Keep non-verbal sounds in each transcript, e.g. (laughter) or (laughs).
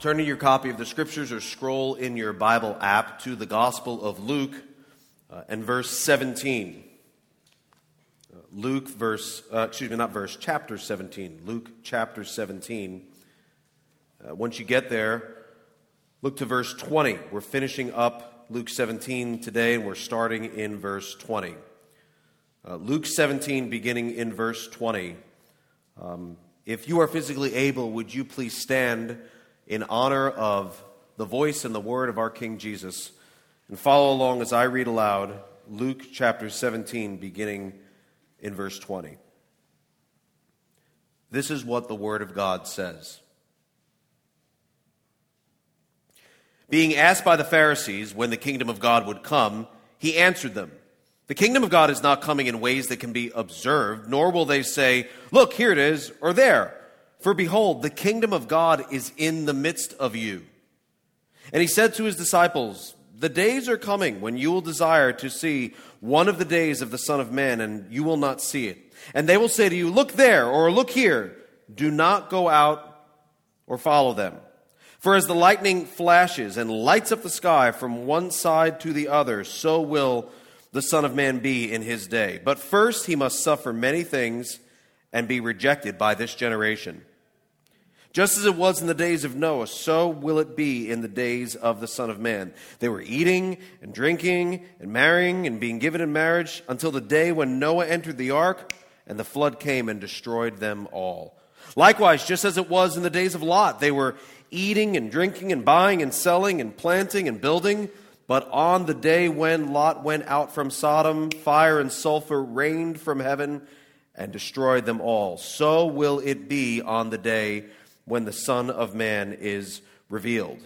turn to your copy of the scriptures or scroll in your Bible app to the Gospel of Luke uh, and verse 17. Uh, Luke, verse, uh, excuse me, not verse, chapter 17. Luke, chapter 17. Uh, once you get there, look to verse 20. We're finishing up Luke 17 today, and we're starting in verse 20. Uh, Luke 17, beginning in verse 20. Um, if you are physically able, would you please stand in honor of the voice and the word of our King Jesus and follow along as I read aloud Luke chapter 17, beginning in verse 20. This is what the Word of God says. Being asked by the Pharisees when the kingdom of God would come, he answered them The kingdom of God is not coming in ways that can be observed, nor will they say, Look, here it is, or there. For behold, the kingdom of God is in the midst of you. And he said to his disciples, The days are coming when you will desire to see one of the days of the Son of Man, and you will not see it. And they will say to you, Look there, or look here. Do not go out or follow them. For as the lightning flashes and lights up the sky from one side to the other, so will the Son of Man be in his day. But first he must suffer many things and be rejected by this generation. Just as it was in the days of Noah, so will it be in the days of the Son of Man. They were eating and drinking and marrying and being given in marriage until the day when Noah entered the ark and the flood came and destroyed them all. Likewise, just as it was in the days of Lot, they were eating and drinking and buying and selling and planting and building. But on the day when Lot went out from Sodom, fire and sulfur rained from heaven and destroyed them all. So will it be on the day when the Son of Man is revealed.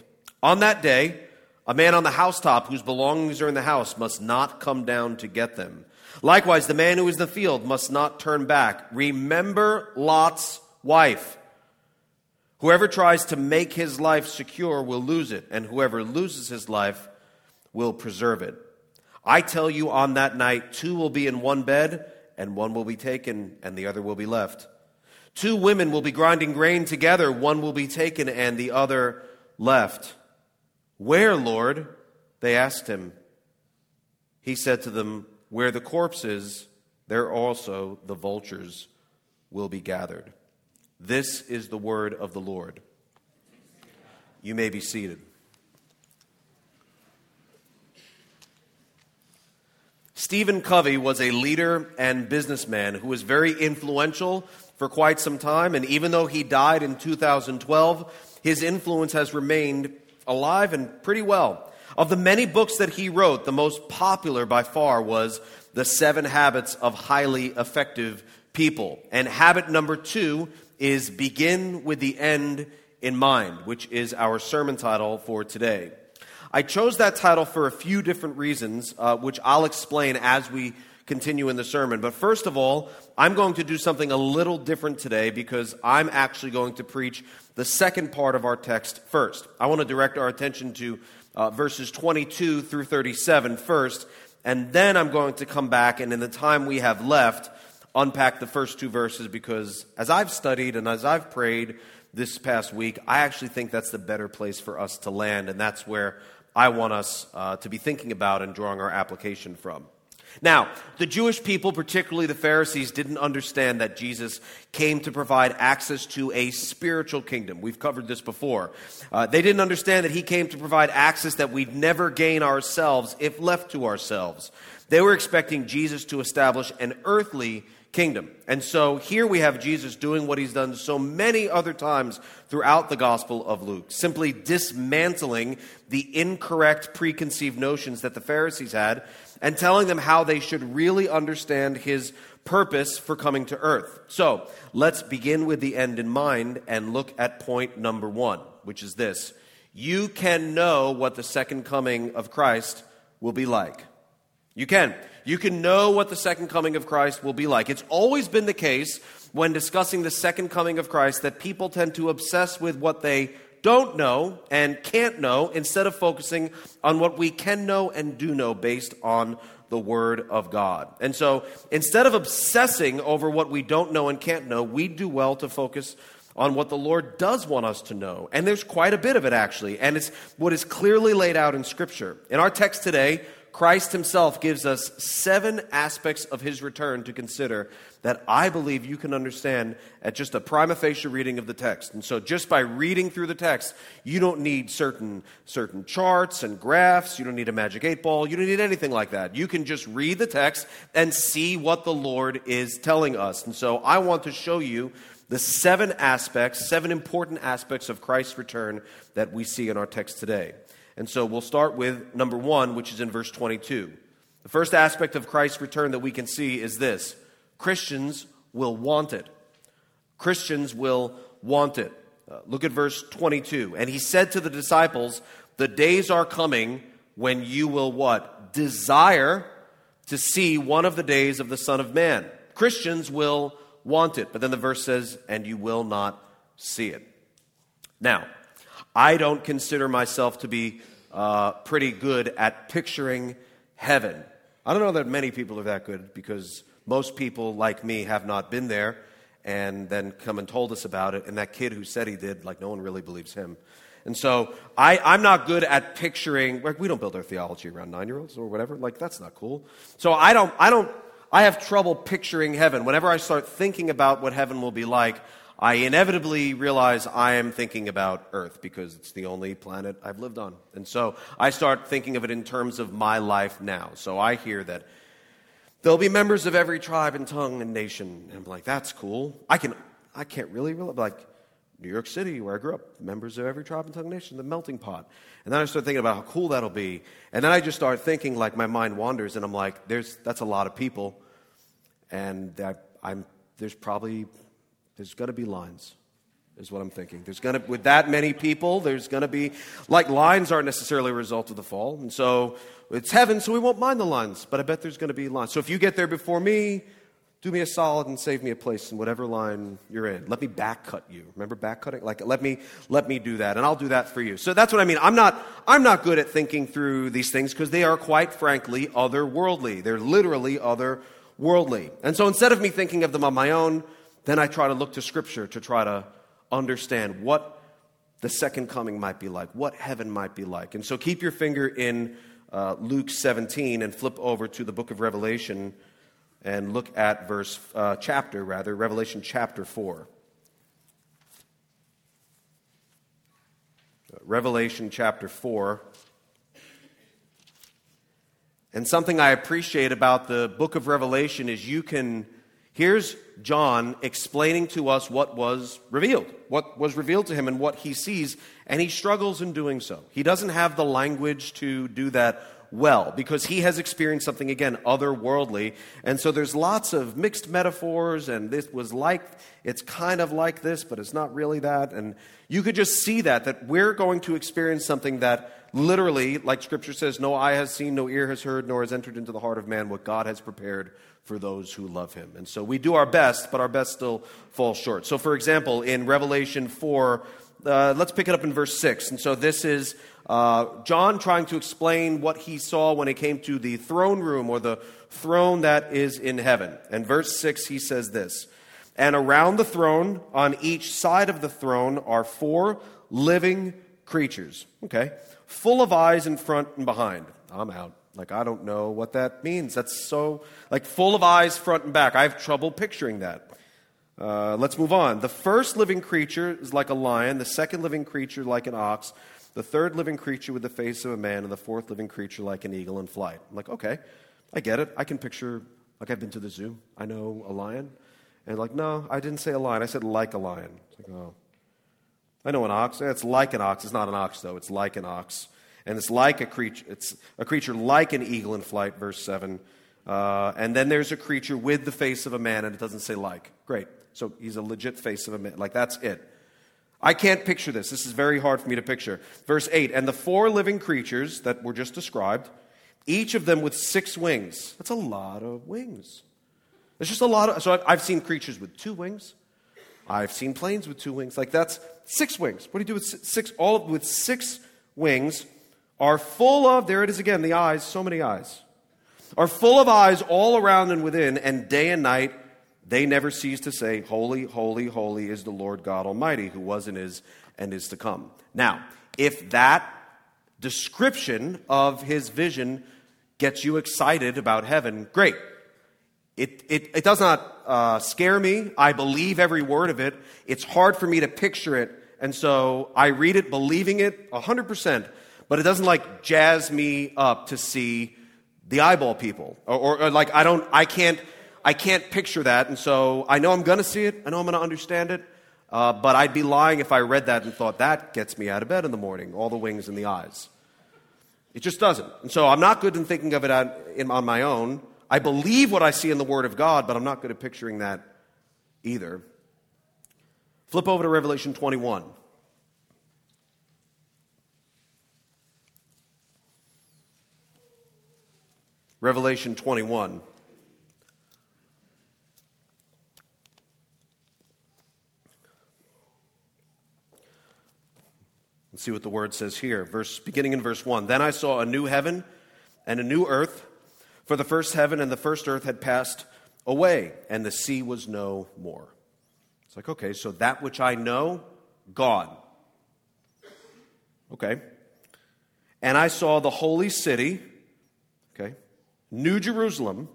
On that day, a man on the housetop whose belongings are in the house must not come down to get them. Likewise, the man who is in the field must not turn back. Remember Lot's wife. Whoever tries to make his life secure will lose it, and whoever loses his life will preserve it. I tell you, on that night, two will be in one bed, and one will be taken, and the other will be left. Two women will be grinding grain together, one will be taken and the other left. Where, Lord? They asked him. He said to them, Where the corpse is, there also the vultures will be gathered. This is the word of the Lord. You may be seated. Stephen Covey was a leader and businessman who was very influential for quite some time, and even though he died in 2012, his influence has remained alive and pretty well. Of the many books that he wrote, the most popular by far was The Seven Habits of Highly Effective People. And habit number two is Begin with the End in Mind, which is our sermon title for today. I chose that title for a few different reasons, uh, which I'll explain as we continue in the sermon. But first of all, I'm going to do something a little different today because I'm actually going to preach the second part of our text first. I want to direct our attention to uh, verses 22 through 37 first, and then I'm going to come back and in the time we have left, unpack the first two verses because as I've studied and as I've prayed this past week, I actually think that's the better place for us to land, and that's where I want us uh, to be thinking about and drawing our application from. Now, the Jewish people, particularly the Pharisees, didn't understand that Jesus came to provide access to a spiritual kingdom. We've covered this before. Uh, they didn't understand that he came to provide access that we'd never gain ourselves if left to ourselves. They were expecting Jesus to establish an earthly kingdom. And so here we have Jesus doing what he's done so many other times throughout the Gospel of Luke, simply dismantling the incorrect preconceived notions that the Pharisees had and telling them how they should really understand his purpose for coming to earth. So let's begin with the end in mind and look at point number one, which is this you can know what the second coming of Christ will be like. You can. You can know what the second coming of Christ will be like. It's always been the case when discussing the second coming of Christ that people tend to obsess with what they don't know and can't know instead of focusing on what we can know and do know based on the Word of God. And so instead of obsessing over what we don't know and can't know, we do well to focus on what the Lord does want us to know. And there's quite a bit of it, actually. And it's what is clearly laid out in Scripture. In our text today, Christ himself gives us seven aspects of his return to consider that I believe you can understand at just a prima facie reading of the text. And so just by reading through the text, you don't need certain, certain charts and graphs. You don't need a magic eight ball. You don't need anything like that. You can just read the text and see what the Lord is telling us. And so I want to show you the seven aspects, seven important aspects of Christ's return that we see in our text today. And so we'll start with number one, which is in verse 22. The first aspect of Christ's return that we can see is this Christians will want it. Christians will want it. Uh, look at verse 22. And he said to the disciples, The days are coming when you will what? Desire to see one of the days of the Son of Man. Christians will want it. But then the verse says, And you will not see it. Now, I don't consider myself to be uh, pretty good at picturing heaven. I don't know that many people are that good because most people, like me, have not been there and then come and told us about it. And that kid who said he did, like, no one really believes him. And so I, I'm not good at picturing, like, we don't build our theology around nine year olds or whatever. Like, that's not cool. So I don't, I don't, I have trouble picturing heaven. Whenever I start thinking about what heaven will be like, I inevitably realize I am thinking about Earth because it's the only planet I've lived on. And so I start thinking of it in terms of my life now. So I hear that there'll be members of every tribe and tongue and nation. And I'm like, that's cool. I, can, I can't really, really, like New York City, where I grew up, members of every tribe and tongue and nation, the melting pot. And then I start thinking about how cool that'll be. And then I just start thinking, like, my mind wanders, and I'm like, there's, that's a lot of people. And I, I'm, there's probably there's got to be lines, is what I'm thinking. There's going to, with that many people, there's going to be, like, lines aren't necessarily a result of the fall. And so it's heaven, so we won't mind the lines, but I bet there's going to be lines. So if you get there before me, do me a solid and save me a place in whatever line you're in. Let me back cut you. Remember back cutting? Like let me let me do that and I'll do that for you. So that's what I mean. I'm not I'm not good at thinking through these things because they are quite frankly otherworldly. They're literally otherworldly. And so instead of me thinking of them on my own, then I try to look to Scripture to try to understand what the second coming might be like, what heaven might be like. And so keep your finger in uh, Luke 17 and flip over to the book of Revelation and look at verse, uh, chapter rather, Revelation chapter 4. Revelation chapter 4. And something I appreciate about the book of Revelation is you can Here's John explaining to us what was revealed, what was revealed to him and what he sees, and he struggles in doing so. He doesn't have the language to do that well because he has experienced something again otherworldly and so there's lots of mixed metaphors and this was like it's kind of like this but it's not really that and you could just see that that we're going to experience something that literally like scripture says no eye has seen no ear has heard nor has entered into the heart of man what god has prepared for those who love him. And so we do our best, but our best still falls short. So, for example, in Revelation 4, uh, let's pick it up in verse 6. And so this is uh, John trying to explain what he saw when it came to the throne room or the throne that is in heaven. And verse 6, he says this And around the throne, on each side of the throne, are four living creatures. Okay? Full of eyes in front and behind. I'm out. Like, I don't know what that means. That's so, like, full of eyes front and back. I have trouble picturing that. Uh, let's move on. The first living creature is like a lion, the second living creature like an ox, the third living creature with the face of a man, and the fourth living creature like an eagle in flight. I'm like, okay, I get it. I can picture, like, I've been to the zoo. I know a lion. And, like, no, I didn't say a lion. I said like a lion. It's like, oh. I know an ox. It's like an ox. It's not an ox, though. It's like an ox and it's like a creature. It's a creature like an eagle in flight, verse seven. Uh, and then there's a creature with the face of a man, and it doesn't say like. Great. So he's a legit face of a man. Like that's it. I can't picture this. This is very hard for me to picture. Verse 8 And the four living creatures that were just described, each of them with six wings. That's a lot of wings. There's just a lot of. So I've seen creatures with two wings. I've seen planes with two wings. Like that's six wings. What do you do with six? All of, with six wings are full of, there it is again, the eyes, so many eyes, are full of eyes all around and within, and day and night they never cease to say, Holy, holy, holy is the Lord God Almighty, who was and is and is to come. Now, if that description of his vision gets you excited about heaven, great. It, it, it does not uh, scare me. I believe every word of it. It's hard for me to picture it. And so I read it believing it 100%, but it doesn't like jazz me up to see the eyeball people. Or, or, or like I don't, I can't, I can't picture that. And so I know I'm going to see it. I know I'm going to understand it. Uh, but I'd be lying if I read that and thought that gets me out of bed in the morning, all the wings and the eyes. It just doesn't. And so I'm not good in thinking of it on, in, on my own. I believe what I see in the Word of God, but I'm not good at picturing that either. Flip over to Revelation 21. Revelation 21. Let's see what the word says here. Verse beginning in verse 1. Then I saw a new heaven and a new earth, for the first heaven and the first earth had passed away, and the sea was no more. It's like, okay, so that which I know, gone. Okay. And I saw the holy city, okay, New Jerusalem,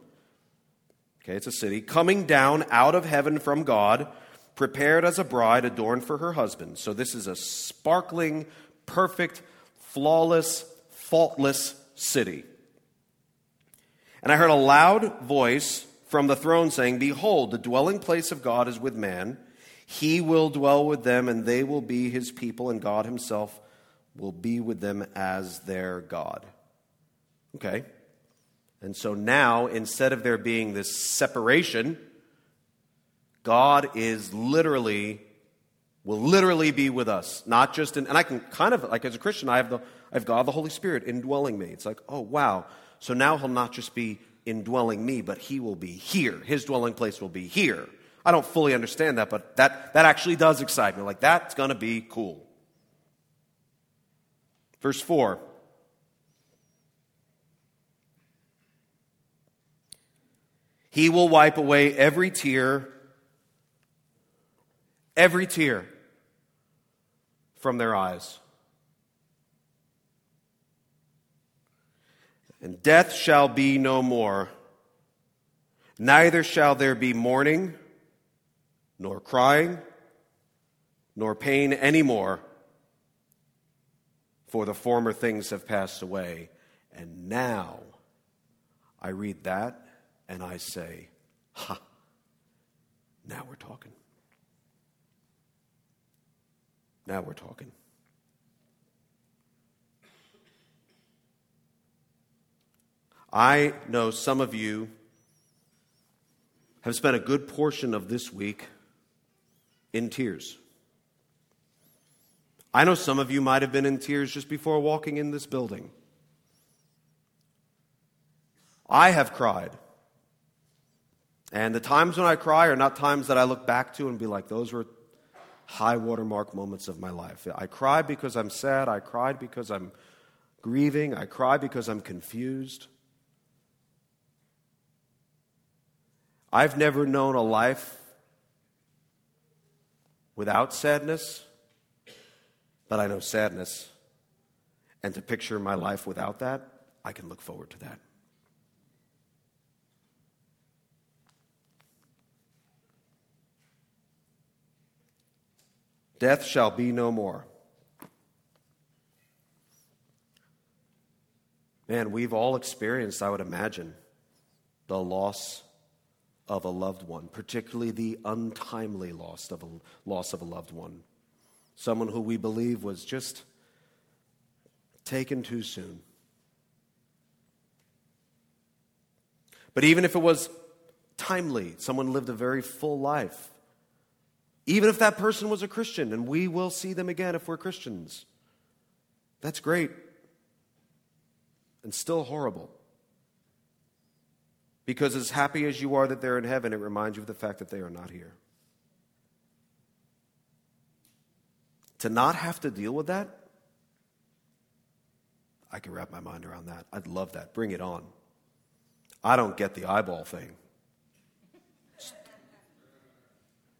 okay, it's a city, coming down out of heaven from God prepared as a bride adorned for her husband. So this is a sparkling, perfect, flawless, faultless city. And I heard a loud voice from the throne saying, Behold, the dwelling place of God is with man. He will dwell with them, and they will be his people, and God himself will be with them as their God. Okay? And so now, instead of there being this separation, God is literally, will literally be with us. Not just in, and I can kind of, like as a Christian, I have, the, I have God the Holy Spirit indwelling me. It's like, oh, wow. So now he'll not just be indwelling me, but he will be here. His dwelling place will be here. I don't fully understand that, but that, that actually does excite me. Like, that's going to be cool. Verse 4. He will wipe away every tear every tear from their eyes. And death shall be no more, neither shall there be mourning, nor crying, nor pain any more, for the former things have passed away. And now I read that and I say, Ha, now we're talking. Now we're talking. I know some of you have spent a good portion of this week in tears. I know some of you might have been in tears just before walking in this building. I have cried. And the times when I cry are not times that I look back to and be like, those were high watermark moments of my life. I cry because I'm sad. I cried because I'm grieving. I cry because I'm confused. I've never known a life without sadness, but I know sadness. And to picture my life without that, I can look forward to that. Death shall be no more. Man, we've all experienced, I would imagine, the loss of a loved one, particularly the untimely loss of a, loss of a loved one. Someone who we believe was just taken too soon. But even if it was timely, someone lived a very full life, even if that person was a Christian, and we will see them again if we're Christians. That's great. And still horrible. Because as happy as you are that they're in heaven, it reminds you of the fact that they are not here. To not have to deal with that, I can wrap my mind around that. I'd love that. Bring it on. I don't get the eyeball thing.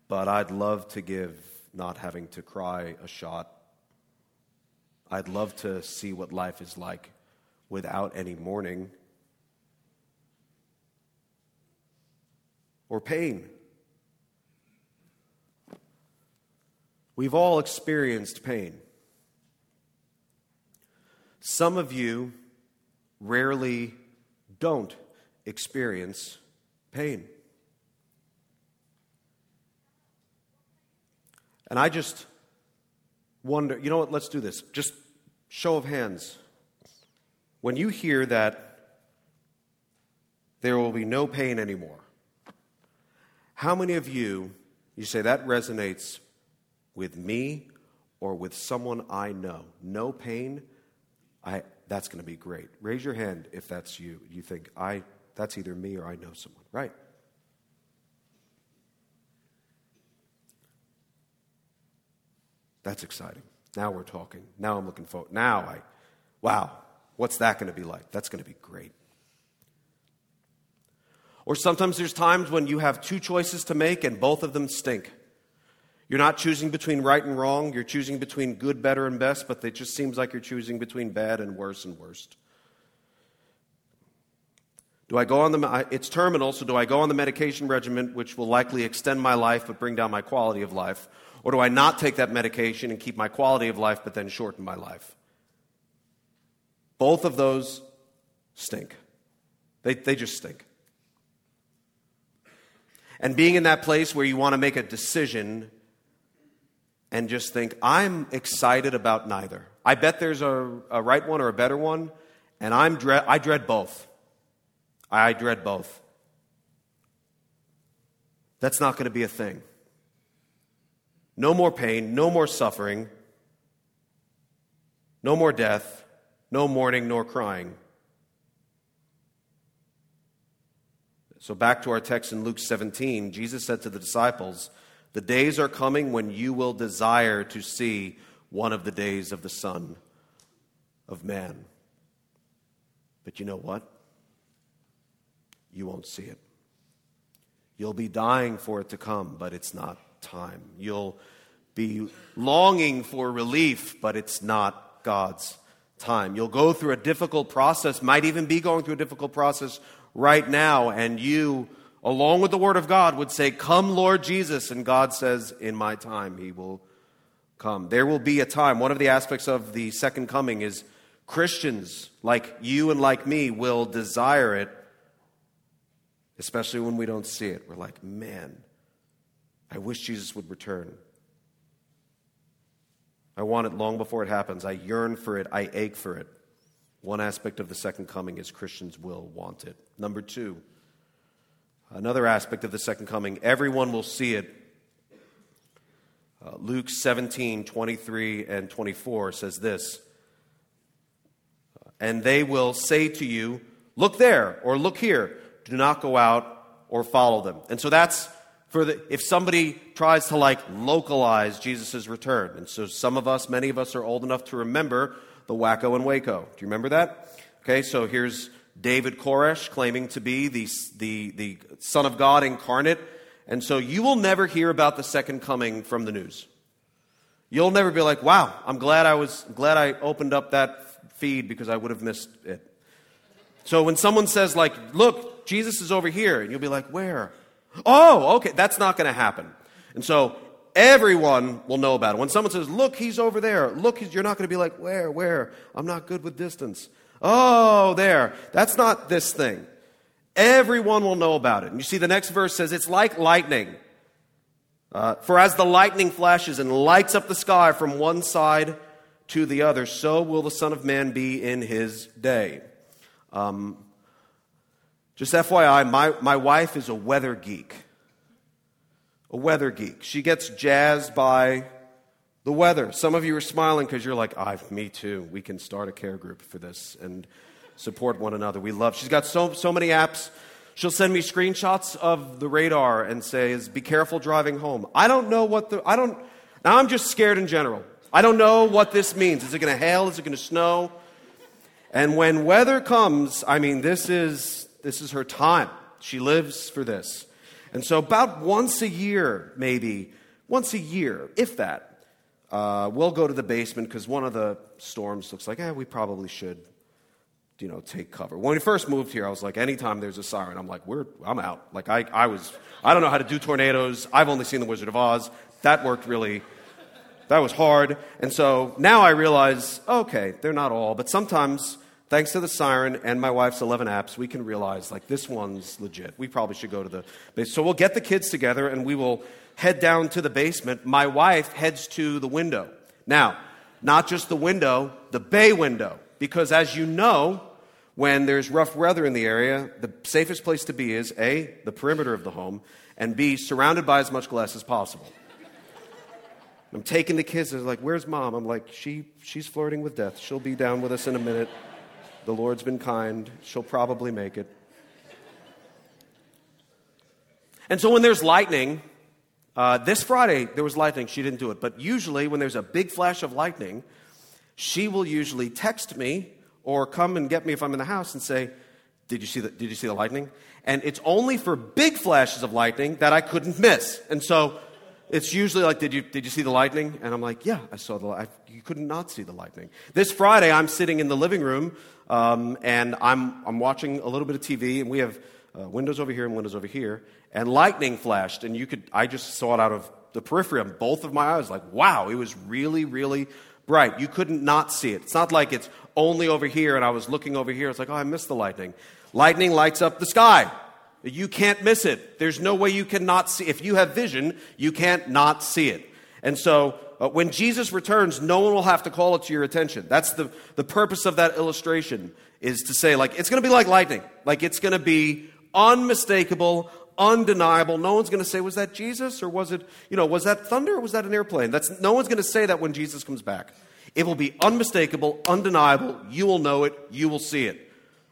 but I'd love to give not having to cry a shot. I'd love to see what life is like without any mourning or pain. We've all experienced pain. Some of you rarely don't experience pain. And I just wonder, you know what, let's do this. Just show of hands. When you hear that there will be no pain anymore, how many of you, you say that resonates with me or with someone I know? No pain, I, that's going to be great. Raise your hand if that's you. You think, I, that's either me or I know someone, right? That's exciting. Now we're talking. Now I'm looking forward. Now I, wow, what's that going to be like? That's going to be great. Or sometimes there's times when you have two choices to make and both of them stink. You're not choosing between right and wrong, you're choosing between good, better, and best, but it just seems like you're choosing between bad and worse and worst. Do I go on the, it's terminal, so do I go on the medication regimen, which will likely extend my life but bring down my quality of life? Or do I not take that medication and keep my quality of life but then shorten my life? Both of those stink. They, they just stink. And being in that place where you want to make a decision and just think, I'm excited about neither. I bet there's a, a right one or a better one, and I'm dread, I dread both. I dread both. That's not going to be a thing. No more pain, no more suffering, no more death, no mourning nor crying. So, back to our text in Luke 17, Jesus said to the disciples, The days are coming when you will desire to see one of the days of the Son of Man. But you know what? You won't see it. You'll be dying for it to come, but it's not time. You'll be longing for relief, but it's not God's time. You'll go through a difficult process, might even be going through a difficult process right now, and you, along with the Word of God, would say, Come, Lord Jesus. And God says, In my time, He will come. There will be a time. One of the aspects of the second coming is Christians, like you and like me, will desire it, especially when we don't see it. We're like, Man, I wish Jesus would return. I want it long before it happens. I yearn for it. I ache for it. One aspect of the second coming is Christians will want it. Number two, another aspect of the second coming, everyone will see it. Uh, Luke 17, 23 and 24 says this And they will say to you, Look there, or look here. Do not go out or follow them. And so that's for the, if somebody tries to like localize Jesus' return. And so some of us, many of us are old enough to remember the Wacko and Waco. Do you remember that? Okay, so here's David Koresh claiming to be the, the, the Son of God incarnate. And so you will never hear about the second coming from the news. You'll never be like, wow, I'm glad I was glad I opened up that feed because I would have missed it. So when someone says, like, look, Jesus is over here, and you'll be like, where? Oh, okay, that's not to happen. And so everyone will know about it. When someone says, Look, he's over there, look, you're not going to be like, Where, where? I'm not good with distance. Oh, there. That's not this thing. Everyone will know about it. And you see, the next verse says, It's like lightning. Uh, For as the lightning flashes and lights up the sky from one side to the other, so will the Son of Man be in his day. Um, just FYI, my, my wife is a weather geek. A weather geek. She gets jazzed by the weather. Some of you are smiling because you're like, ah, me too. We can start a care group for this and support one another. We love. She's got so so many apps. She'll send me screenshots of the radar and says, "Be careful driving home." I don't know what the I don't. Now I'm just scared in general. I don't know what this means. Is it going to hail? Is it going to snow? And when weather comes, I mean, this is this is her time. She lives for this. And so, about once a year, maybe, once a year, if that, uh, we'll go to the basement because one of the storms looks like, eh, we probably should, you know, take cover. When we first moved here, I was like, anytime there's a siren, I'm like, We're, I'm out. Like, I, I was, I don't know how to do tornadoes. I've only seen The Wizard of Oz. That worked really, that was hard. And so now I realize, okay, they're not all, but sometimes thanks to the siren and my wife's 11 apps, we can realize like this one's legit. We probably should go to the base. So we'll get the kids together and we will head down to the basement. My wife heads to the window. Now, not just the window, the bay window, because as you know, when there's rough weather in the area, the safest place to be is A, the perimeter of the home, and B, surrounded by as much glass as possible. I'm taking the kids, they're like, Where's mom? I'm like, she, She's flirting with death. She'll be down with us in a minute. The Lord's been kind. She'll probably make it. And so when there's lightning, uh, this Friday there was lightning. She didn't do it. But usually, when there's a big flash of lightning, she will usually text me or come and get me if I'm in the house and say, did you see the, did you see the lightning? And it's only for big flashes of lightning that I couldn't miss. And so it's usually like, did you, did you see the lightning? And I'm like, yeah, I saw the lightning. You could not see the lightning. This Friday, I'm sitting in the living room um, and I'm, I'm watching a little bit of TV, and we have uh, windows over here and windows over here, and lightning flashed, and you could, I just saw it out of the periphery on both of my eyes. Like, wow, it was really, really bright. You couldn't not see it. It's not like it's only over here, and I was looking over here. It's like, oh, I missed the lightning. Lightning lights up the sky. You can't miss it. There's no way you cannot see. If you have vision, you can't not see it. And so uh, when Jesus returns, no one will have to call it to your attention. That's the, the purpose of that illustration is to say, like, it's going to be like lightning. Like, it's going to be unmistakable, undeniable. No one's going to say, was that Jesus or was it, you know, was that thunder or was that an airplane? That's, no one's going to say that when Jesus comes back. It will be unmistakable, undeniable. You will know it. You will see it.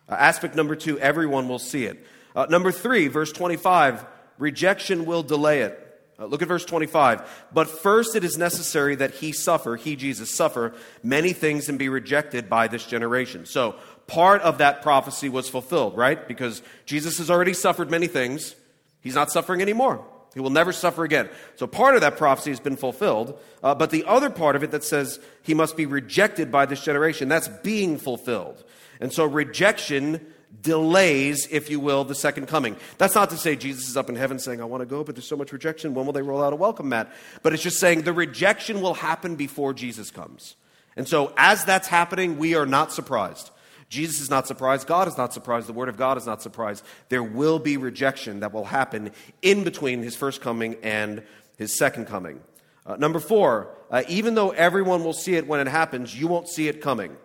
Uh, aspect number two, everyone will see it. Uh, number three, verse 25, rejection will delay it. Uh, look at verse 25. But first it is necessary that he suffer, he, Jesus, suffer many things and be rejected by this generation. So part of that prophecy was fulfilled, right? Because Jesus has already suffered many things. He's not suffering anymore. He will never suffer again. So part of that prophecy has been fulfilled. Uh, but the other part of it that says he must be rejected by this generation, that's being fulfilled. And so rejection delays, if you will, the second coming. That's not to say Jesus is up in heaven saying, I want to go, but there's so much rejection. When will they roll out a welcome mat? But it's just saying the rejection will happen before Jesus comes. And so as that's happening, we are not surprised. Jesus is not surprised. God is not surprised. The Word of God is not surprised. There will be rejection that will happen in between his first coming and his second coming. Uh, number four, uh, even though everyone will see it when it happens, you won't see it coming.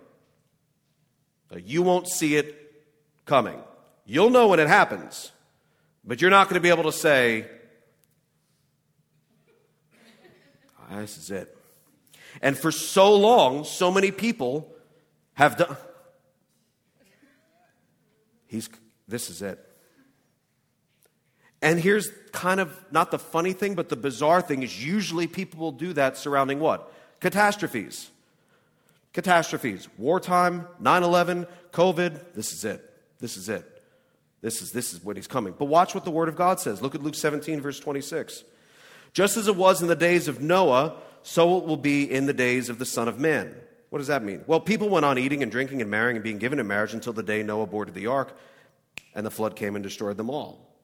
Uh, you won't see it coming. You'll know when it happens, but you're not going to be able to say, ah, This is it. And for so long, so many people have done. He's, this is it. And here's kind of not the funny thing, but the bizarre thing is usually people will do that surrounding what? Catastrophes. Catastrophes. Wartime, 9 11, COVID, this is it. This is it. This is, this is what he's coming. But watch what the Word of God says. Look at Luke 17, verse 26. Just as it was in the days of Noah, so it will be in the days of the Son of Man. What does that mean? Well, people went on eating and drinking and marrying and being given in marriage until the day Noah boarded the ark and the flood came and destroyed them all.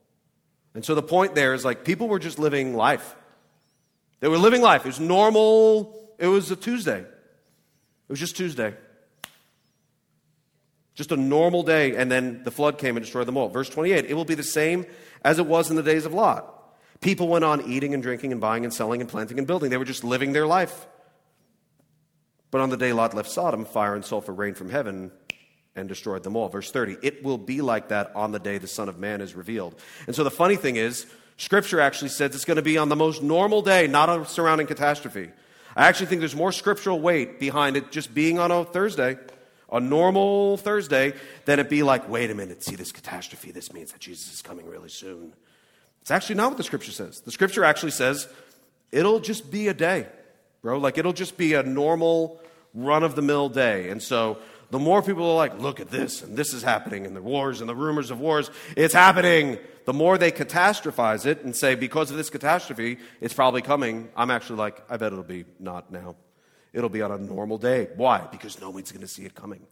And so the point there is like people were just living life. They were living life. It was normal. It was a Tuesday. It was just Tuesday. Just a normal day, and then the flood came and destroyed them all. Verse 28 It will be the same as it was in the days of Lot. People went on eating and drinking and buying and selling and planting and building. They were just living their life. But on the day Lot left Sodom, fire and sulfur rained from heaven and destroyed them all. Verse 30 It will be like that on the day the Son of Man is revealed. And so the funny thing is, Scripture actually says it's going to be on the most normal day, not a surrounding catastrophe. I actually think there's more scriptural weight behind it just being on a Thursday a normal Thursday, then it'd be like, wait a minute, see this catastrophe. This means that Jesus is coming really soon. It's actually not what the scripture says. The scripture actually says it'll just be a day, bro. Like it'll just be a normal run of the mill day. And so the more people are like, look at this, and this is happening, and the wars and the rumors of wars, it's happening. The more they catastrophize it and say, because of this catastrophe, it's probably coming, I'm actually like, I bet it'll be not now. It'll be on a normal day. Why? Because no one's going to see it coming.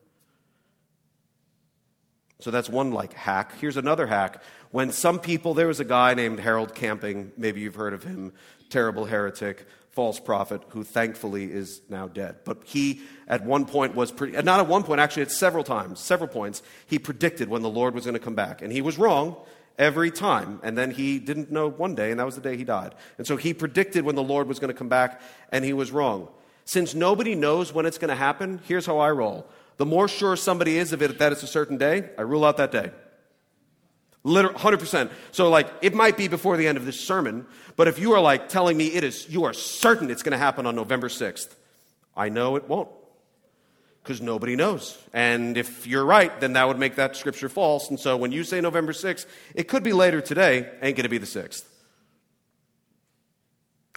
So that's one like hack. Here's another hack. When some people, there was a guy named Harold Camping, maybe you've heard of him, terrible heretic, false prophet, who thankfully is now dead. But he, at one point, was pretty, uh, not at one point, actually, at several times, several points, he predicted when the Lord was going to come back. And he was wrong every time. And then he didn't know one day, and that was the day he died. And so he predicted when the Lord was going to come back, and he was wrong. Since nobody knows when it's going to happen, here's how I roll. The more sure somebody is of it that it's a certain day, I rule out that day. Literally, 100%. So, like, it might be before the end of this sermon, but if you are like telling me it is, you are certain it's going to happen on November 6th, I know it won't. Because nobody knows. And if you're right, then that would make that scripture false. And so when you say November 6th, it could be later today, ain't going to be the 6th.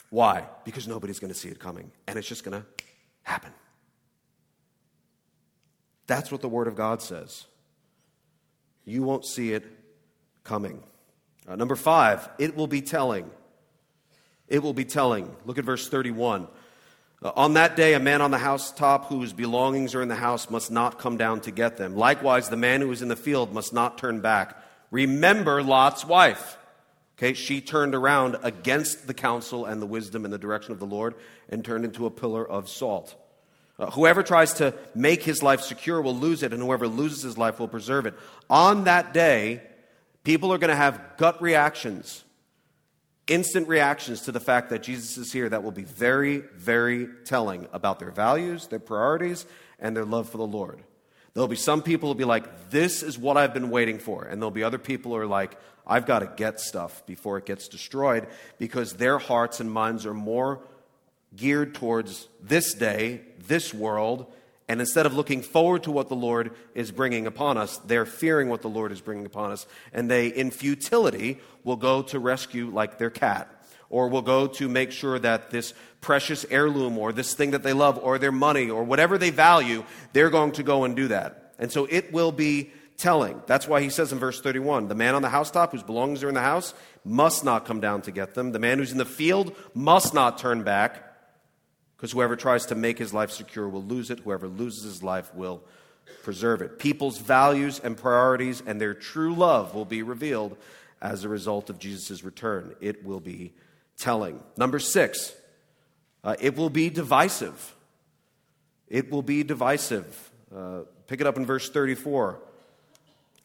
Why? Because nobody's going to see it coming. And it's just going to happen. That's what the Word of God says. You won't see it coming. Uh, number five, it will be telling. It will be telling. Look at verse 31. Uh, on that day, a man on the housetop whose belongings are in the house must not come down to get them. Likewise, the man who is in the field must not turn back. Remember Lot's wife. Okay, she turned around against the counsel and the wisdom and the direction of the Lord and turned into a pillar of salt. Uh, whoever tries to make his life secure will lose it, and whoever loses his life will preserve it. On that day, people are going to have gut reactions, instant reactions to the fact that Jesus is here that will be very, very telling about their values, their priorities, and their love for the Lord. There'll be some people who will be like, This is what I've been waiting for. And there'll be other people who are like, I've got to get stuff before it gets destroyed because their hearts and minds are more geared towards this day, this world, and instead of looking forward to what the Lord is bringing upon us, they're fearing what the Lord is bringing upon us. And they, in futility, will go to rescue like their cat, or will go to make sure that this precious heirloom, or this thing that they love, or their money, or whatever they value, they're going to go and do that. And so it will be telling. That's why he says in verse 31 the man on the housetop whose belongings are in the house must not come down to get them. The man who's in the field must not turn back. Because whoever tries to make his life secure will lose it. Whoever loses his life will preserve it. People's values and priorities and their true love will be revealed as a result of Jesus' return. It will be telling. Number six, uh, it will be divisive. It will be divisive. Uh, pick it up in verse 34.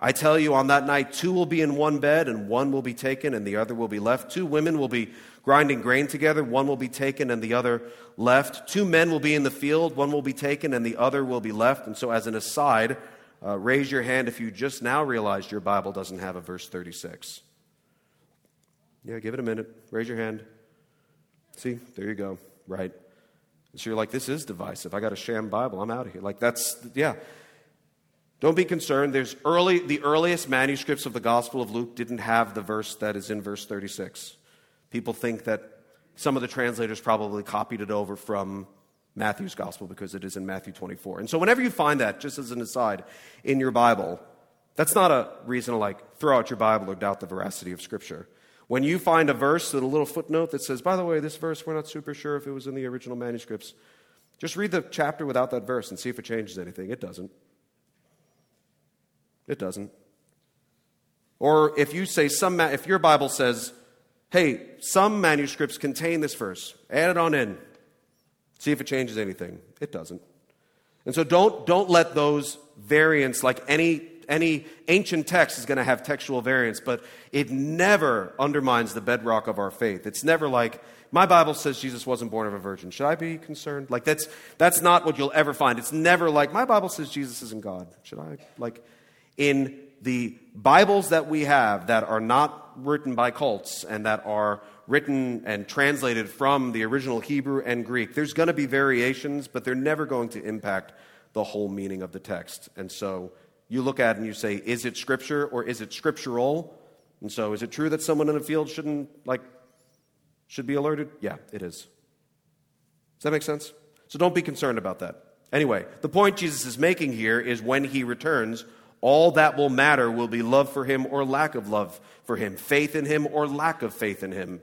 I tell you, on that night, two will be in one bed, and one will be taken, and the other will be left. Two women will be grinding grain together, one will be taken and the other left. Two men will be in the field, one will be taken and the other will be left. And so, as an aside, uh, raise your hand if you just now realized your Bible doesn't have a verse 36. Yeah, give it a minute. Raise your hand. See, there you go. Right. So you're like, this is divisive. I got a sham Bible. I'm out of here. Like, that's, yeah. Don't be concerned. There's early, the earliest manuscripts of the Gospel of Luke didn't have the verse that is in verse 36. People think that some of the translators probably copied it over from Matthew's gospel because it is in Matthew 24. And so whenever you find that, just as an aside, in your Bible, that's not a reason to like throw out your Bible or doubt the veracity of Scripture. When you find a verse with a little footnote that says, by the way, this verse, we're not super sure if it was in the original manuscripts, just read the chapter without that verse and see if it changes anything. It doesn't. It doesn't. Or if you say some, if your Bible says hey, some manuscripts contain this verse. Add it on in. See if it changes anything. It doesn't. And so don't, don't let those variants, like any, any ancient text is going to have textual variants, but it never undermines the bedrock of our faith. It's never like, my Bible says Jesus wasn't born of a virgin. Should I be concerned? Like, that's, that's not what you'll ever find. It's never like, my Bible says Jesus isn't God. Should I? Like, in the Bibles that we have that are not written by cults and that are written and translated from the original Hebrew and Greek, there's going to be variations, but they're never going to impact the whole meaning of the text. And so you look at it and you say, is it scripture or is it scriptural? And so is it true that someone in a field shouldn't, like, should be alerted? Yeah, it is. Does that make sense? So don't be concerned about that. Anyway, the point Jesus is making here is when he returns, all that will matter will be love for him or lack of love for him, faith in him or lack of faith in him.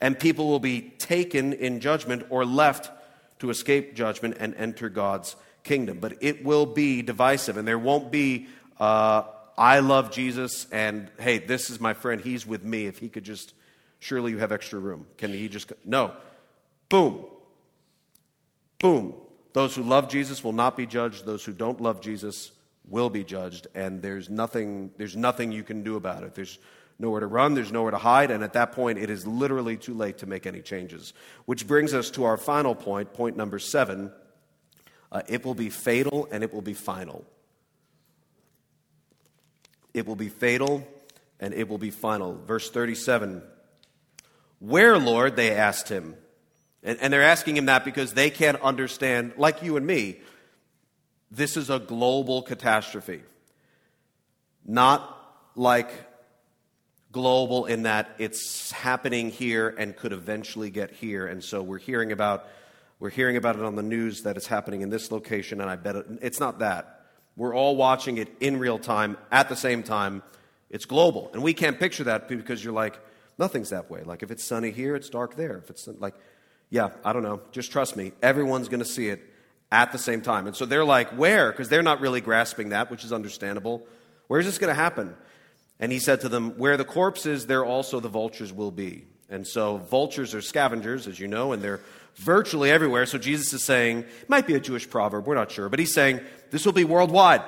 And people will be taken in judgment or left to escape judgment and enter God's kingdom. But it will be divisive, and there won't be, uh, I love Jesus, and hey, this is my friend, he's with me. If he could just, surely you have extra room. Can he just, no. Boom. Boom. Those who love Jesus will not be judged. Those who don't love Jesus will be judged. And there's nothing, there's nothing you can do about it. There's nowhere to run, there's nowhere to hide. And at that point, it is literally too late to make any changes. Which brings us to our final point, point number seven. Uh, it will be fatal and it will be final. It will be fatal and it will be final. Verse 37 Where, Lord? They asked him. And, and they're asking him that because they can't understand, like you and me, this is a global catastrophe. Not like global in that it's happening here and could eventually get here. And so we're hearing about we're hearing about it on the news that it's happening in this location, and I bet it, it's not that. We're all watching it in real time at the same time. It's global. And we can't picture that because you're like, nothing's that way. Like if it's sunny here, it's dark there. If it's like yeah, I don't know. Just trust me. Everyone's going to see it at the same time. And so they're like, where? Because they're not really grasping that, which is understandable. Where is this going to happen? And he said to them, Where the corpse is, there also the vultures will be. And so vultures are scavengers, as you know, and they're virtually everywhere. So Jesus is saying, it might be a Jewish proverb, we're not sure, but he's saying, this will be worldwide.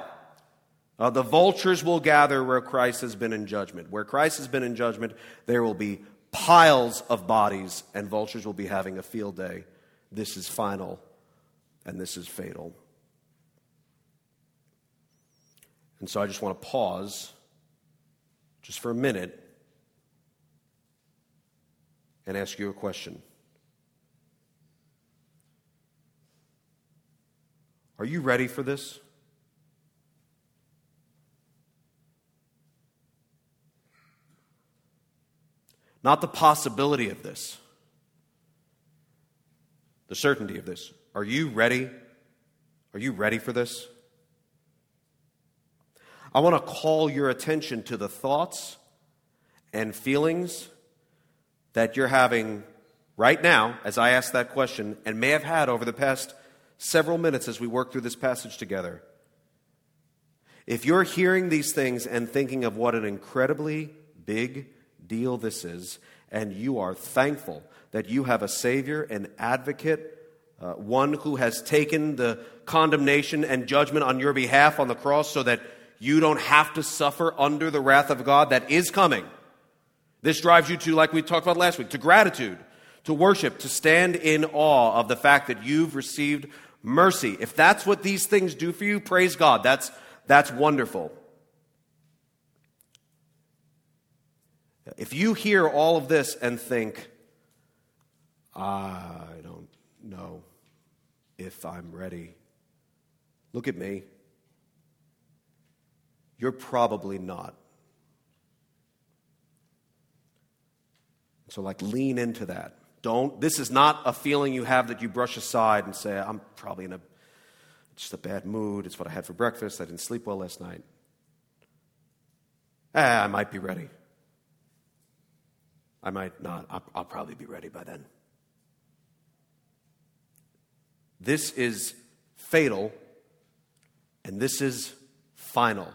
Uh, the vultures will gather where Christ has been in judgment. Where Christ has been in judgment, there will be piles of bodies, and vultures will be having a field day. This is final, and this is fatal. And so I just want to pause just for a minute and ask you a question. Are you ready for this? not the possibility of this, the certainty of this. Are you ready? Are you ready for this? I want to call your attention to the thoughts and feelings that you're having right now as I ask that question and may have had over the past several minutes as we work through this passage together. If you're hearing these things and thinking of what an incredibly big deal this is, and you are thankful that you have a Savior, an advocate, uh, one who has taken the condemnation and judgment on your behalf on the cross so that you don't have to suffer under the wrath of God that is coming. This drives you to, like we talked about last week, to gratitude, to worship, to stand in awe of the fact that you've received mercy. If that's what these things do for you, praise God. That's, that's wonderful. If you hear all of this and think, I don't know if I'm ready, look at me. You're probably not. So, like, lean into that. Don't, this is not a feeling you have that you brush aside and say, I'm probably in a, just a bad mood. It's what I had for breakfast. I didn't sleep well last night. Ah, I might be ready. I might not. I'll, I'll probably be ready by then. This is fatal, and this is final.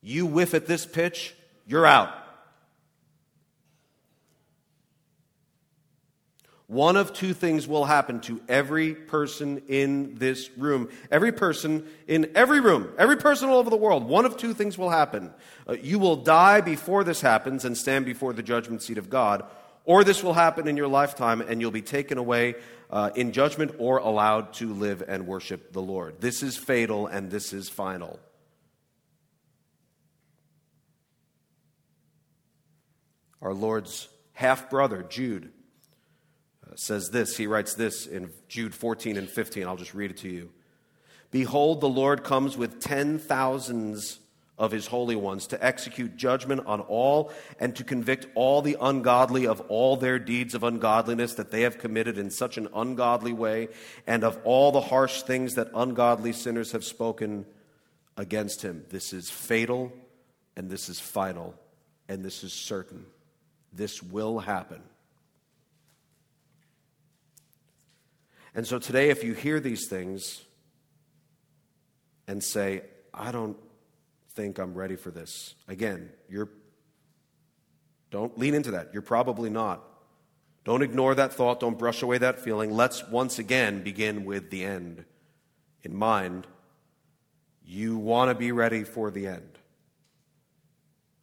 You whiff at this pitch, you're out. One of two things will happen to every person in this room. Every person in every room, every person all over the world. One of two things will happen. Uh, you will die before this happens and stand before the judgment seat of God, or this will happen in your lifetime and you'll be taken away uh, in judgment or allowed to live and worship the Lord. This is fatal and this is final. Our Lord's half brother, Jude, says this. He writes this in Jude 14 and 15. I'll just read it to you. Behold, the Lord comes with ten thousands of his holy ones, to execute judgment on all, and to convict all the ungodly of all their deeds of ungodliness that they have committed in such an ungodly way, and of all the harsh things that ungodly sinners have spoken against him. This is fatal, and this is final, and this is certain. This will happen. And so today, if you hear these things and say, I don't think I'm ready for this. Again, you're don't lean into that. You're probably not. Don't ignore that thought, don't brush away that feeling. Let's once again begin with the end in mind. You want to be ready for the end.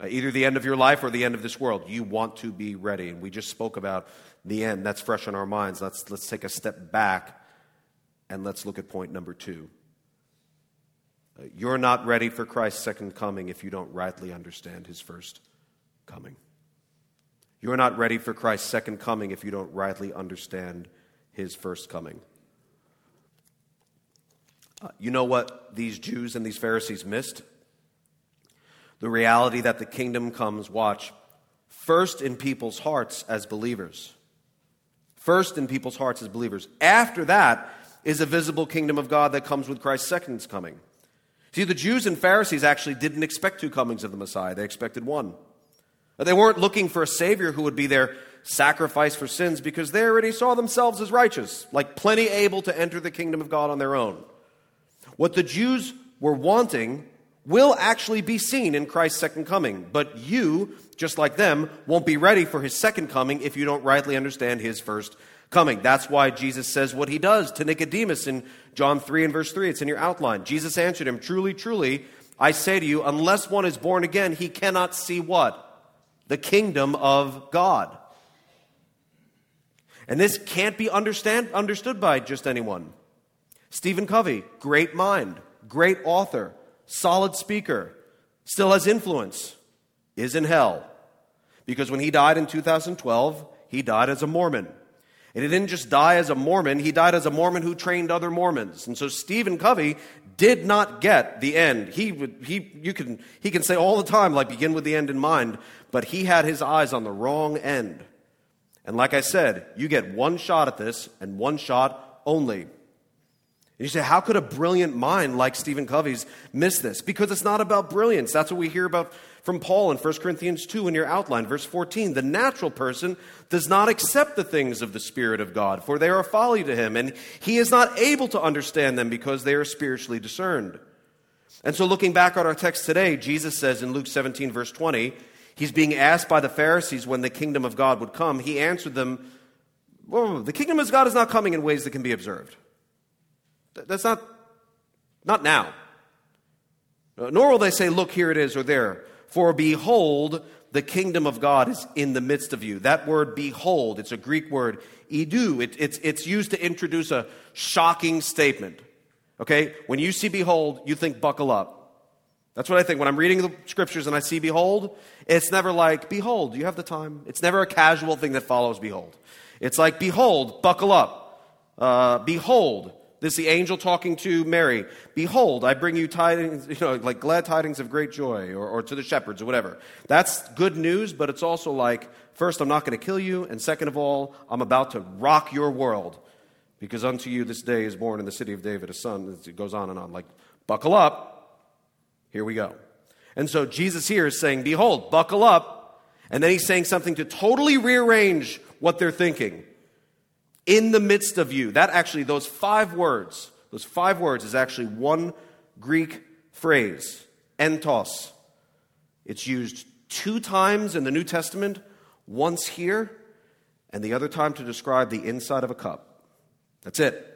Uh, either the end of your life or the end of this world. You want to be ready. And we just spoke about the end. That's fresh in our minds. Let's, let's take a step back and let's look at point number two. You're not ready for Christ's second coming if you don't rightly understand his first coming. You're not ready for Christ's second coming if you don't rightly understand his first coming. Uh, you know what these Jews and these Pharisees missed? The reality that the kingdom comes, watch, first in people's hearts as believers. First in people's hearts as believers. After that is a visible kingdom of God that comes with Christ's second coming. See, the Jews and Pharisees actually didn't expect two comings of the Messiah, they expected one. They weren't looking for a Savior who would be their sacrifice for sins because they already saw themselves as righteous, like plenty able to enter the kingdom of God on their own. What the Jews were wanting will actually be seen in Christ's second coming, but you, just like them, won't be ready for his second coming if you don't rightly understand his first coming. That's why Jesus says what he does to Nicodemus in John 3 and verse 3. It's in your outline. Jesus answered him, Truly, truly, I say to you, unless one is born again, he cannot see what? The kingdom of God. And this can't be understand, understood by just anyone. Stephen Covey, great mind, great author, solid speaker, still has influence, is in hell. Because when he died in 2012, he died as a Mormon. And he didn't just die as a Mormon, he died as a Mormon who trained other Mormons. And so Stephen Covey did not get the end. He, would, he, you can, he can say all the time, like, begin with the end in mind, but he had his eyes on the wrong end. And like I said, you get one shot at this and one shot only. And you say, how could a brilliant mind like Stephen Covey's miss this? Because it's not about brilliance. That's what we hear about from Paul in 1 Corinthians 2 in your outline, verse 14. The natural person does not accept the things of the Spirit of God, for they are folly to him, and he is not able to understand them because they are spiritually discerned. And so, looking back at our text today, Jesus says in Luke 17, verse 20, he's being asked by the Pharisees when the kingdom of God would come. He answered them, well, the kingdom of God is not coming in ways that can be observed. That's not, not now. Nor will they say, look, here it is or there. For behold, the kingdom of God is in the midst of you. That word behold, it's a Greek word, idou. It, it's, it's used to introduce a shocking statement. Okay? When you see behold, you think buckle up. That's what I think. When I'm reading the scriptures and I see behold, it's never like, behold, you have the time. It's never a casual thing that follows behold. It's like, behold, buckle up. Uh, behold, this is the angel talking to Mary. Behold, I bring you tidings, (laughs) you know, like glad tidings of great joy, or, or to the shepherds, or whatever. That's good news, but it's also like, first, I'm not going to kill you, and second of all, I'm about to rock your world, because unto you this day is born in the city of David a son. It goes on and on. Like, buckle up. Here we go. And so Jesus here is saying, Behold, buckle up. And then he's saying something to totally rearrange what they're thinking in the midst of you. That actually, those five words, those five words is actually one Greek phrase, entos. It's used two times in the New Testament, once here, and the other time to describe the inside of a cup. That's it.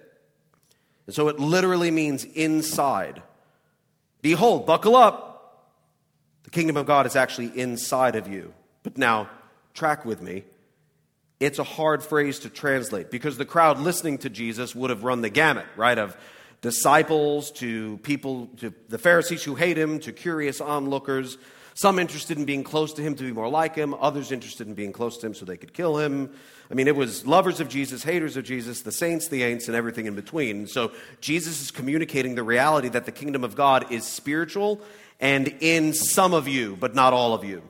And so it literally means inside. Behold, buckle up. The kingdom of God is actually inside of you. But now, track with me it's a hard phrase to translate because the crowd listening to Jesus would have run the gamut, right? Of disciples to people, to the Pharisees who hate him, to curious onlookers. Some interested in being close to him to be more like him, others interested in being close to him so they could kill him. I mean, it was lovers of Jesus, haters of Jesus, the saints, the ain'ts, and everything in between. So Jesus is communicating the reality that the kingdom of God is spiritual and in some of you, but not all of you.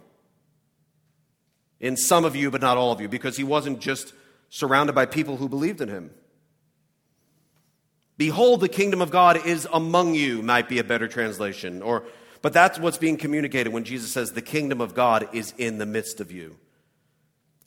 In some of you, but not all of you, because he wasn't just surrounded by people who believed in him. Behold, the kingdom of God is among you, might be a better translation. Or, but that's what's being communicated when Jesus says the kingdom of God is in the midst of you.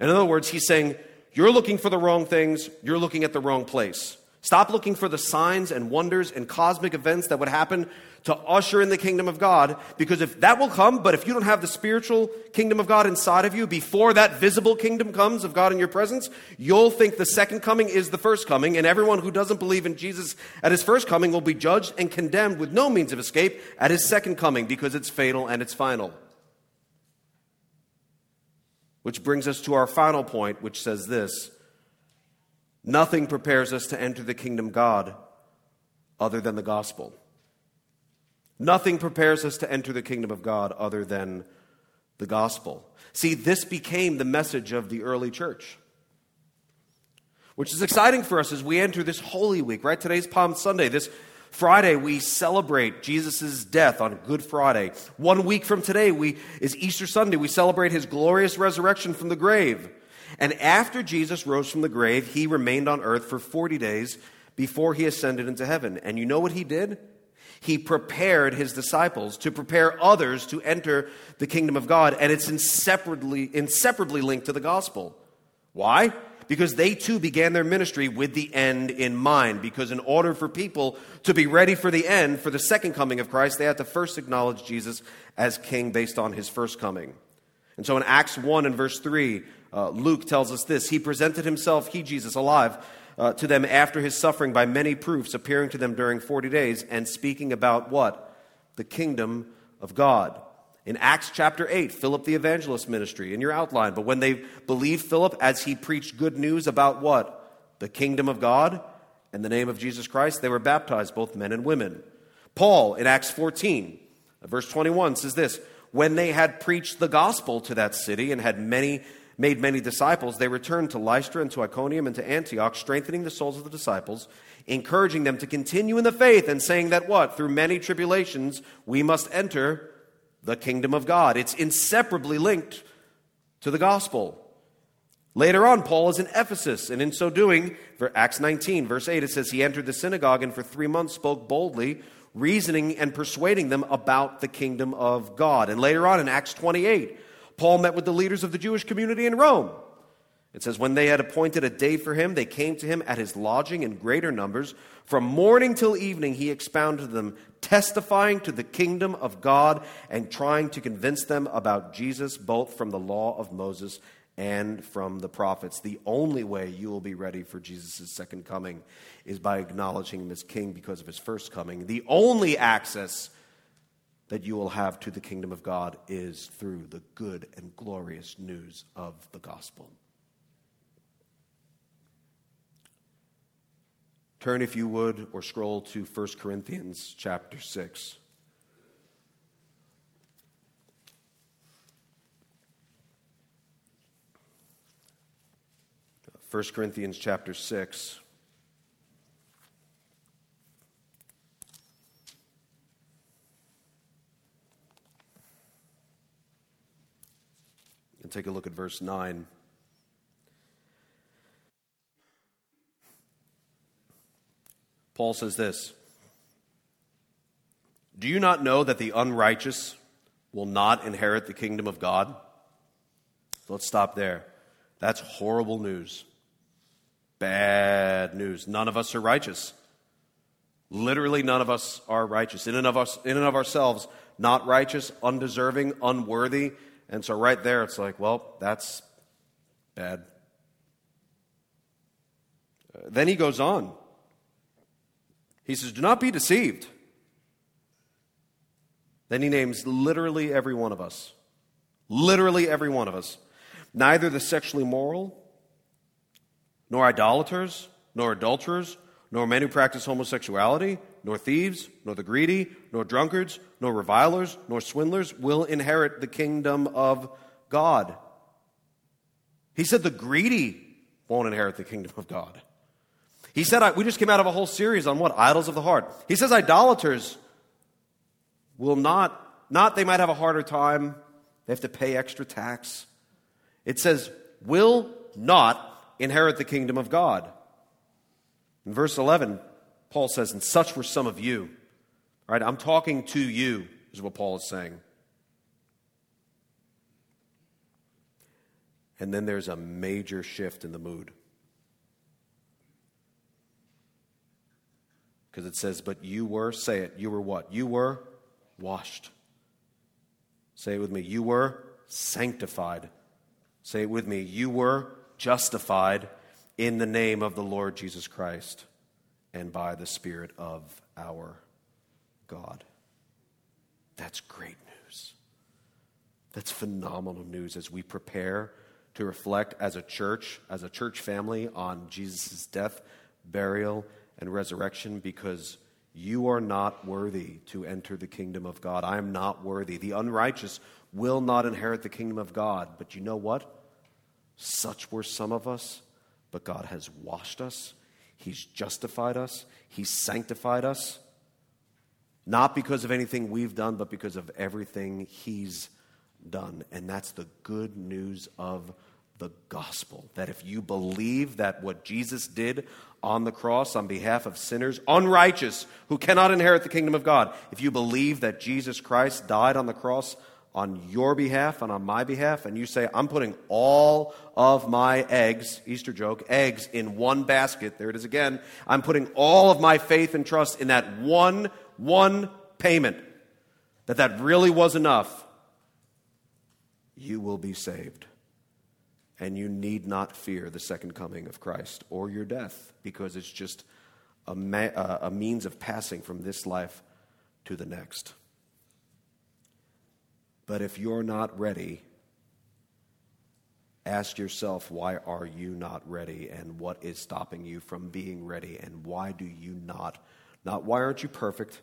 In other words, he's saying, you're looking for the wrong things, you're looking at the wrong place. Stop looking for the signs and wonders and cosmic events that would happen to usher in the kingdom of God, because if that will come, but if you don't have the spiritual kingdom of God inside of you before that visible kingdom comes of God in your presence, you'll think the second coming is the first coming, and everyone who doesn't believe in Jesus at his first coming will be judged and condemned with no means of escape at his second coming because it's fatal and it's final. Which brings us to our final point, which says this Nothing prepares us to enter the kingdom God other than the gospel. Nothing prepares us to enter the kingdom of God other than the gospel. See, this became the message of the early church, which is exciting for us as we enter this Holy Week, right? Today's Palm Sunday. This Friday, we celebrate Jesus' death on Good Friday. One week from today we, is Easter Sunday. We celebrate his glorious resurrection from the grave. And after Jesus rose from the grave, he remained on earth for 40 days before he ascended into heaven. And you know what he did? He prepared his disciples to prepare others to enter the kingdom of God. And it's inseparably, inseparably linked to the gospel. Why? Because they too began their ministry with the end in mind. Because in order for people to be ready for the end, for the second coming of Christ, they had to first acknowledge Jesus as king based on his first coming. And so in Acts 1 and verse 3, uh, Luke tells us this He presented himself, he, Jesus, alive uh, to them after his suffering by many proofs, appearing to them during 40 days and speaking about what? The kingdom of God. In Acts chapter 8, Philip the evangelist ministry in your outline. But when they believed Philip as he preached good news about what? The kingdom of God and the name of Jesus Christ, they were baptized, both men and women. Paul in Acts 14, verse 21 says this When they had preached the gospel to that city and had many made many disciples, they returned to Lystra and to Iconium and to Antioch, strengthening the souls of the disciples, encouraging them to continue in the faith, and saying that what? Through many tribulations, we must enter the kingdom of God. It's inseparably linked to the gospel. Later on, Paul is in Ephesus, and in so doing, Acts 19, verse 8, it says, He entered the synagogue and for three months spoke boldly, reasoning and persuading them about the kingdom of God. And later on in Acts 28, Paul met with the leaders of the Jewish community in Rome. It says, When they had appointed a day for him, they came to him at his lodging in greater numbers. From morning till evening, he expounded to them, testifying to the kingdom of God and trying to convince them about Jesus, both from the law of Moses and from the prophets. The only way you will be ready for Jesus' second coming is by acknowledging him as king because of his first coming. The only access that you will have to the kingdom of God is through the good and glorious news of the gospel. Turn, if you would, or scroll to 1 Corinthians chapter 6. First Corinthians chapter 6. And take a look at verse 9. Paul says this Do you not know that the unrighteous will not inherit the kingdom of God? let's stop there. That's horrible news. Bad news. None of us are righteous. Literally, none of us are righteous. In and of, us, in and of ourselves, not righteous, undeserving, unworthy, and so right there, it's like, well, that's bad. Uh, then he goes on. He says, Do not be deceived. Then he names literally every one of us. Literally every one of us. Neither the sexually moral, nor idolaters, nor adulterers, nor men who practice homosexuality, nor thieves, nor the greedy, nor drunkards, nor revilers, nor swindlers will inherit the kingdom of God. He said the greedy won't inherit the kingdom of God. He said, we just came out of a whole series on what? Idols of the heart. He says idolaters will not, not they might have a harder time, they have to pay extra tax. It says, will not inherit the kingdom of God. In verse 11, Paul says, And such were some of you. All right, I'm talking to you, is what Paul is saying. And then there's a major shift in the mood. Because it says, But you were, say it, you were what? You were washed. Say it with me. You were sanctified. Say it with me. You were justified in the name of the Lord Jesus Christ and by the Spirit of our God. That's great news. That's phenomenal news as we prepare to reflect as a church, as a church family, on Jesus' death, burial, and resurrection because you are not worthy to enter the kingdom of God. I am not worthy. The unrighteous will not inherit the kingdom of God. But you know what? Such were some of us, but God has washed us, He's justified us, He's sanctified us, not because of anything we've done, but because of everything He's done. And that's the good news of the gospel. That if you believe that what Jesus did on the cross on behalf of sinners, unrighteous, who cannot inherit the kingdom of God, if you believe that Jesus Christ died on the cross on your behalf and on my behalf, and you say, I'm putting all of my eggs, Easter joke, eggs in one basket, there it is again. I'm putting all of my faith and trust in that one, one payment, that that really was enough, you will be saved. And you need not fear the second coming of Christ or your death, because it's just a, ma- a means of passing from this life to the next. But if you're not ready, ask yourself, why are you not ready? And what is stopping you from being ready? And why do you not? Not why aren't you perfect,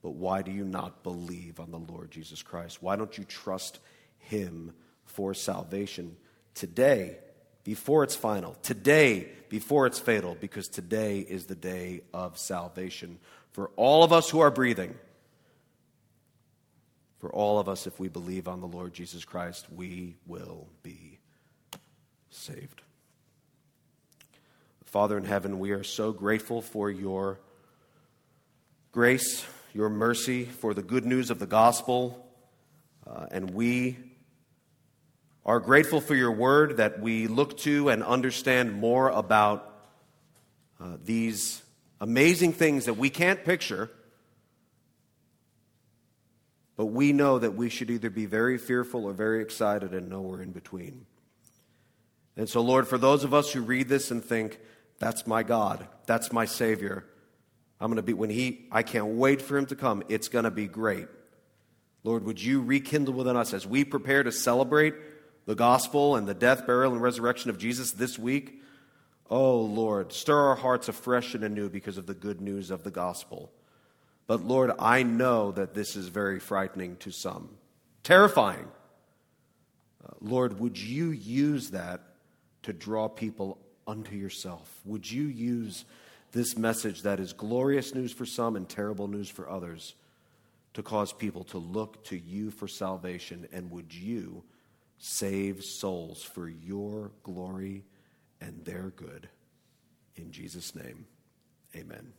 but why do you not believe on the Lord Jesus Christ? Why don't you trust Him for salvation today, before it's final? Today, before it's fatal, because today is the day of salvation for all of us who are breathing for all of us, if we believe on the Lord Jesus Christ, we will be saved. Father in heaven, we are so grateful for your grace, your mercy, for the good news of the gospel. Uh, and we are grateful for your word that we look to and understand more about uh, these amazing things that we can't picture but we know that we should either be very fearful or very excited and nowhere in between. And so, Lord, for those of us who read this and think, that's my God, that's my Savior, I'm going to be, when He, I can't wait for Him to come, it's going to be great. Lord, would you rekindle within us as we prepare to celebrate the gospel and the death, burial, and resurrection of Jesus this week? Oh, Lord, stir our hearts afresh and anew because of the good news of the gospel. But Lord, I know that this is very frightening to some, terrifying. Uh, Lord, would you use that to draw people unto yourself? Would you use this message that is glorious news for some and terrible news for others to cause people to look to you for salvation? And would you save souls for your glory and their good? In Jesus' name, amen.